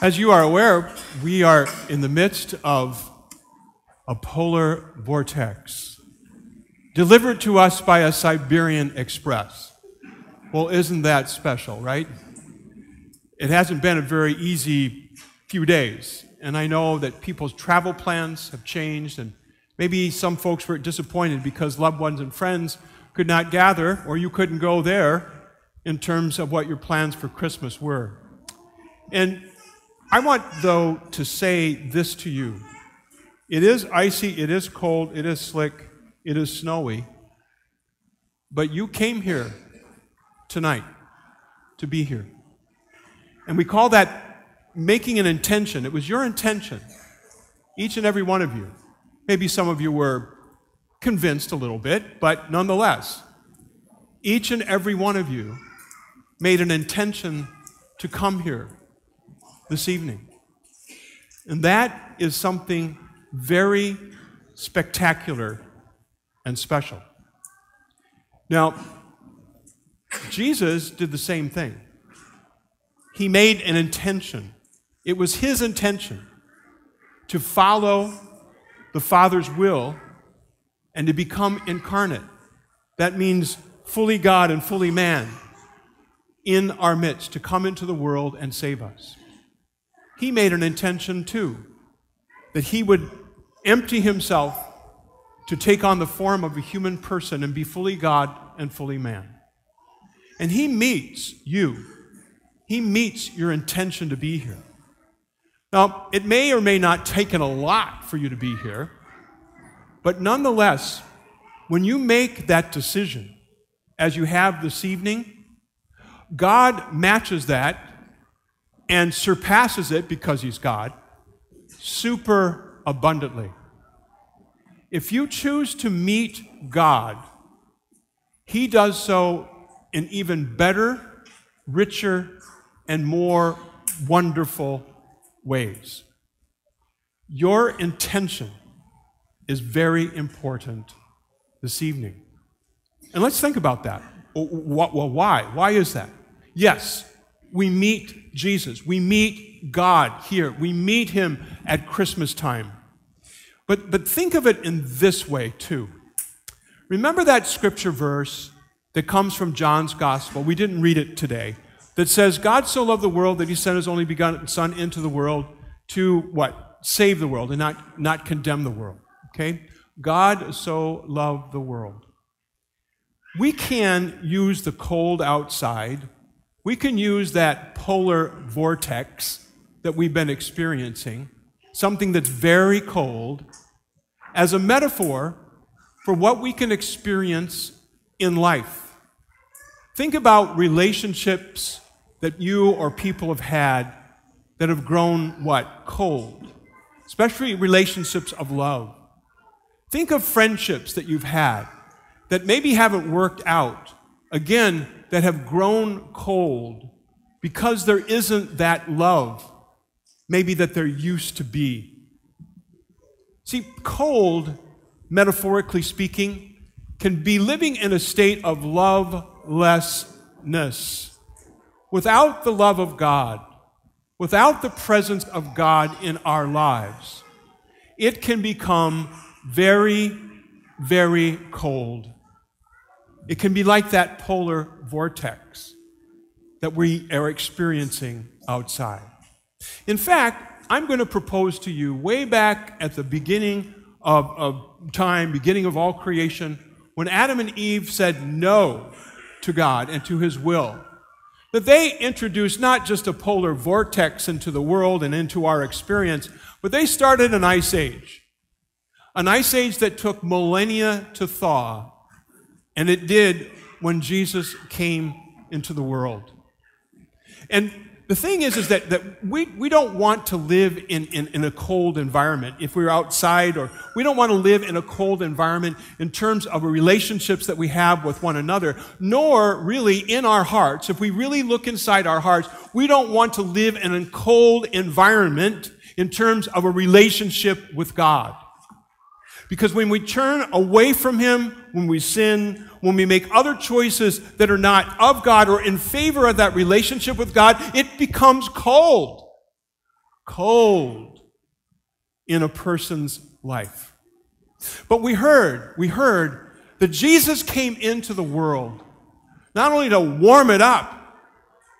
As you are aware, we are in the midst of a polar vortex delivered to us by a Siberian Express. Well, isn't that special, right? It hasn't been a very easy few days, and I know that people's travel plans have changed, and maybe some folks were disappointed because loved ones and friends could not gather, or you couldn't go there in terms of what your plans for Christmas were. And I want, though, to say this to you. It is icy, it is cold, it is slick, it is snowy, but you came here tonight to be here. And we call that making an intention. It was your intention, each and every one of you. Maybe some of you were convinced a little bit, but nonetheless, each and every one of you made an intention to come here this evening. And that is something very spectacular and special. Now, Jesus did the same thing. He made an intention. It was his intention to follow the Father's will and to become incarnate. That means fully God and fully man in our midst to come into the world and save us he made an intention too that he would empty himself to take on the form of a human person and be fully God and fully man. And he meets you, he meets your intention to be here. Now, it may or may not taken a lot for you to be here, but nonetheless, when you make that decision, as you have this evening, God matches that and surpasses it because he's God super abundantly. If you choose to meet God, he does so in even better, richer, and more wonderful ways. Your intention is very important this evening. And let's think about that. Well, why? Why is that? Yes, we meet Jesus. We meet God here. We meet him at Christmas time. But, but think of it in this way, too. Remember that scripture verse that comes from John's gospel? We didn't read it today. That says, God so loved the world that he sent his only begotten Son into the world to what? Save the world and not, not condemn the world. Okay? God so loved the world. We can use the cold outside we can use that polar vortex that we've been experiencing, something that's very cold, as a metaphor for what we can experience in life. Think about relationships that you or people have had that have grown what? Cold. Especially relationships of love. Think of friendships that you've had that maybe haven't worked out. Again, that have grown cold because there isn't that love, maybe that there used to be. See, cold, metaphorically speaking, can be living in a state of lovelessness. Without the love of God, without the presence of God in our lives, it can become very, very cold. It can be like that polar vortex that we are experiencing outside. In fact, I'm going to propose to you way back at the beginning of, of time, beginning of all creation, when Adam and Eve said no to God and to his will, that they introduced not just a polar vortex into the world and into our experience, but they started an ice age. An ice age that took millennia to thaw and it did when Jesus came into the world. And the thing is, is that, that we, we don't want to live in, in, in a cold environment if we're outside, or we don't want to live in a cold environment in terms of relationships that we have with one another, nor really in our hearts. If we really look inside our hearts, we don't want to live in a cold environment in terms of a relationship with God. Because when we turn away from Him, when we sin, when we make other choices that are not of God or in favor of that relationship with God, it becomes cold. cold in a person's life. But we heard, we heard that Jesus came into the world not only to warm it up,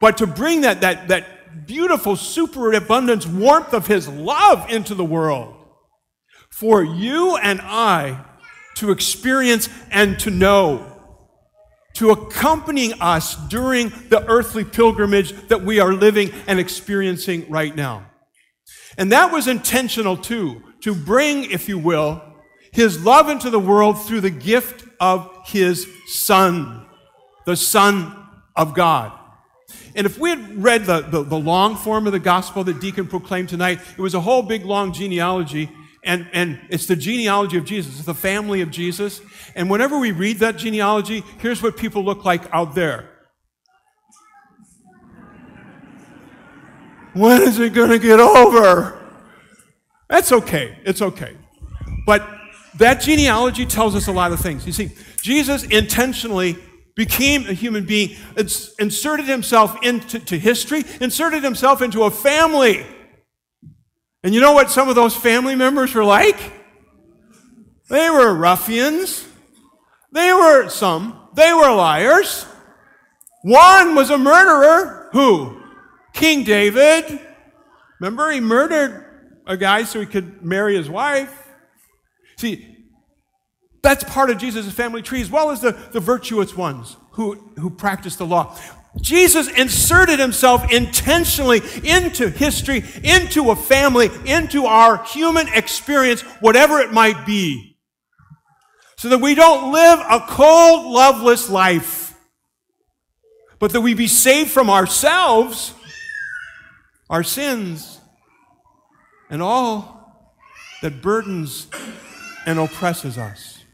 but to bring that, that, that beautiful superabundance warmth of his love into the world for you and I to experience and to know, to accompanying us during the earthly pilgrimage that we are living and experiencing right now. And that was intentional too, to bring, if you will, his love into the world through the gift of his Son, the Son of God. And if we had read the, the, the, long form of the gospel that Deacon proclaimed tonight, it was a whole big long genealogy. And, and it's the genealogy of Jesus, it's the family of Jesus. And whenever we read that genealogy, here's what people look like out there. When is it going to get over? That's okay. It's okay. But that genealogy tells us a lot of things. You see, Jesus intentionally became a human being, inserted himself into history, inserted himself into a family. And you know what some of those family members were like? They were ruffians. They were some. They were liars. One was a murderer. Who? King David. Remember, he murdered a guy so he could marry his wife. See, that's part of Jesus' family tree, as well as the, the virtuous ones who, who practice the law. Jesus inserted himself intentionally into history, into a family, into our human experience, whatever it might be, so that we don't live a cold, loveless life, but that we be saved from ourselves, our sins, and all that burdens and oppresses us.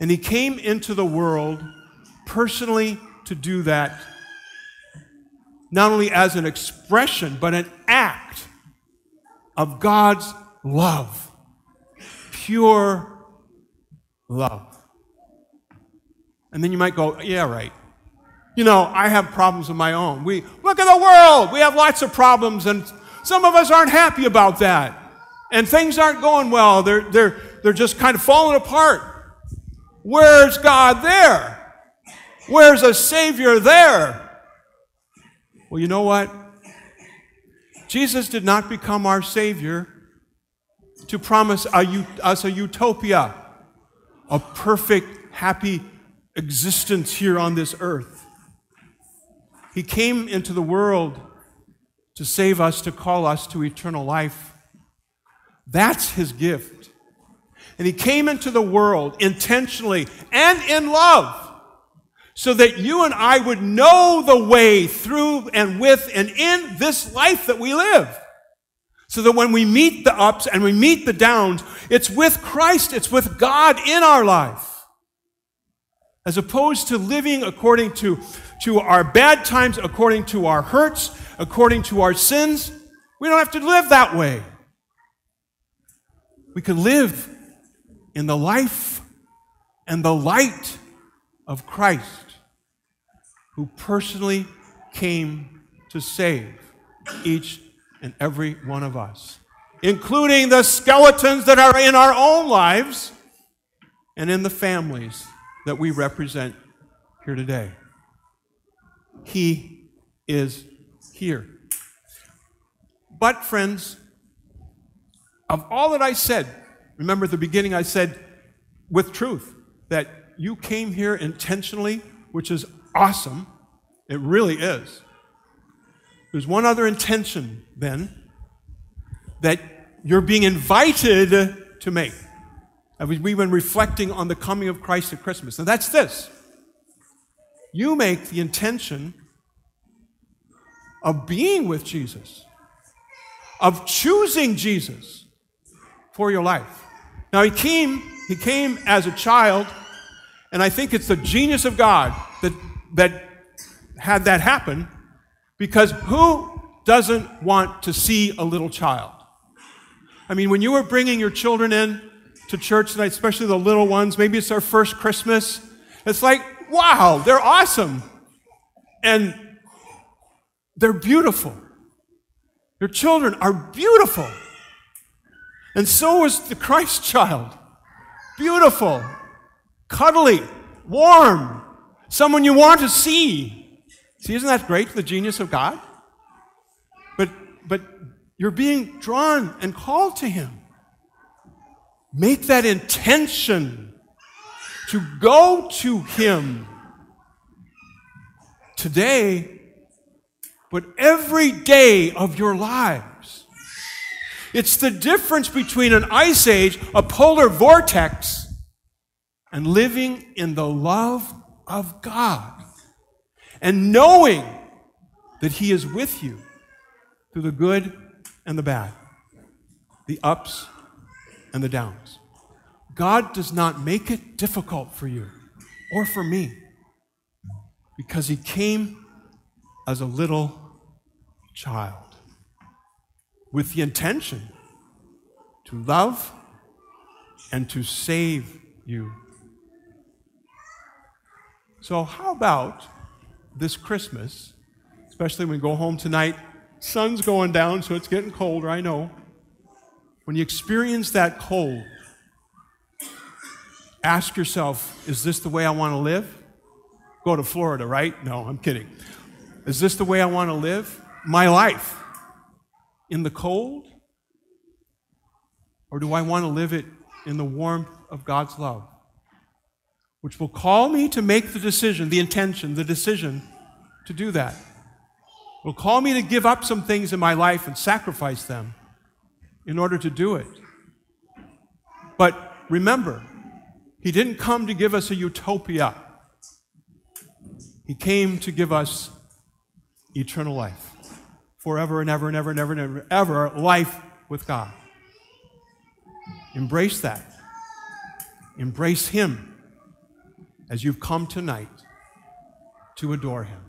And he came into the world personally to do that, not only as an expression, but an act of God's love. Pure love. And then you might go, yeah, right. You know, I have problems of my own. We look at the world. We have lots of problems, and some of us aren't happy about that. And things aren't going well. They're, they're, they're just kind of falling apart. Where's God there? Where's a Savior there? Well, you know what? Jesus did not become our Savior to promise a, us a utopia, a perfect, happy existence here on this earth. He came into the world to save us, to call us to eternal life. That's His gift. And he came into the world intentionally and in love so that you and I would know the way through and with and in this life that we live. So that when we meet the ups and we meet the downs, it's with Christ, it's with God in our life. As opposed to living according to, to our bad times, according to our hurts, according to our sins, we don't have to live that way. We can live in the life and the light of Christ, who personally came to save each and every one of us, including the skeletons that are in our own lives and in the families that we represent here today. He is here. But, friends, of all that I said Remember at the beginning, I said with truth that you came here intentionally, which is awesome. It really is. There's one other intention then that you're being invited to make. We've been reflecting on the coming of Christ at Christmas. And that's this you make the intention of being with Jesus, of choosing Jesus for your life. Now he came, he came as a child, and I think it's the genius of God that, that had that happen, because who doesn't want to see a little child? I mean, when you were bringing your children in to church tonight, especially the little ones, maybe it's their first Christmas, it's like, wow, they're awesome. And they're beautiful. Your children are beautiful. And so is the Christ child. Beautiful, cuddly, warm, someone you want to see. See, isn't that great, the genius of God? But, but you're being drawn and called to Him. Make that intention to go to Him today, but every day of your lives. It's the difference between an ice age, a polar vortex, and living in the love of God and knowing that He is with you through the good and the bad, the ups and the downs. God does not make it difficult for you or for me because He came as a little child with the intention to love and to save you. So, how about this Christmas, especially when we go home tonight? Sun's going down, so it's getting colder, I know. When you experience that cold, ask yourself is this the way I want to live? Go to Florida, right? No, I'm kidding. Is this the way I want to live? My life in the cold? Or do I want to live it in the warmth of God's love? Which will call me to make the decision, the intention, the decision to do that. Will call me to give up some things in my life and sacrifice them in order to do it. But remember, He didn't come to give us a utopia, He came to give us eternal life forever and ever and ever and ever and ever, ever life with God. Embrace that. Embrace Him as you've come tonight to adore Him.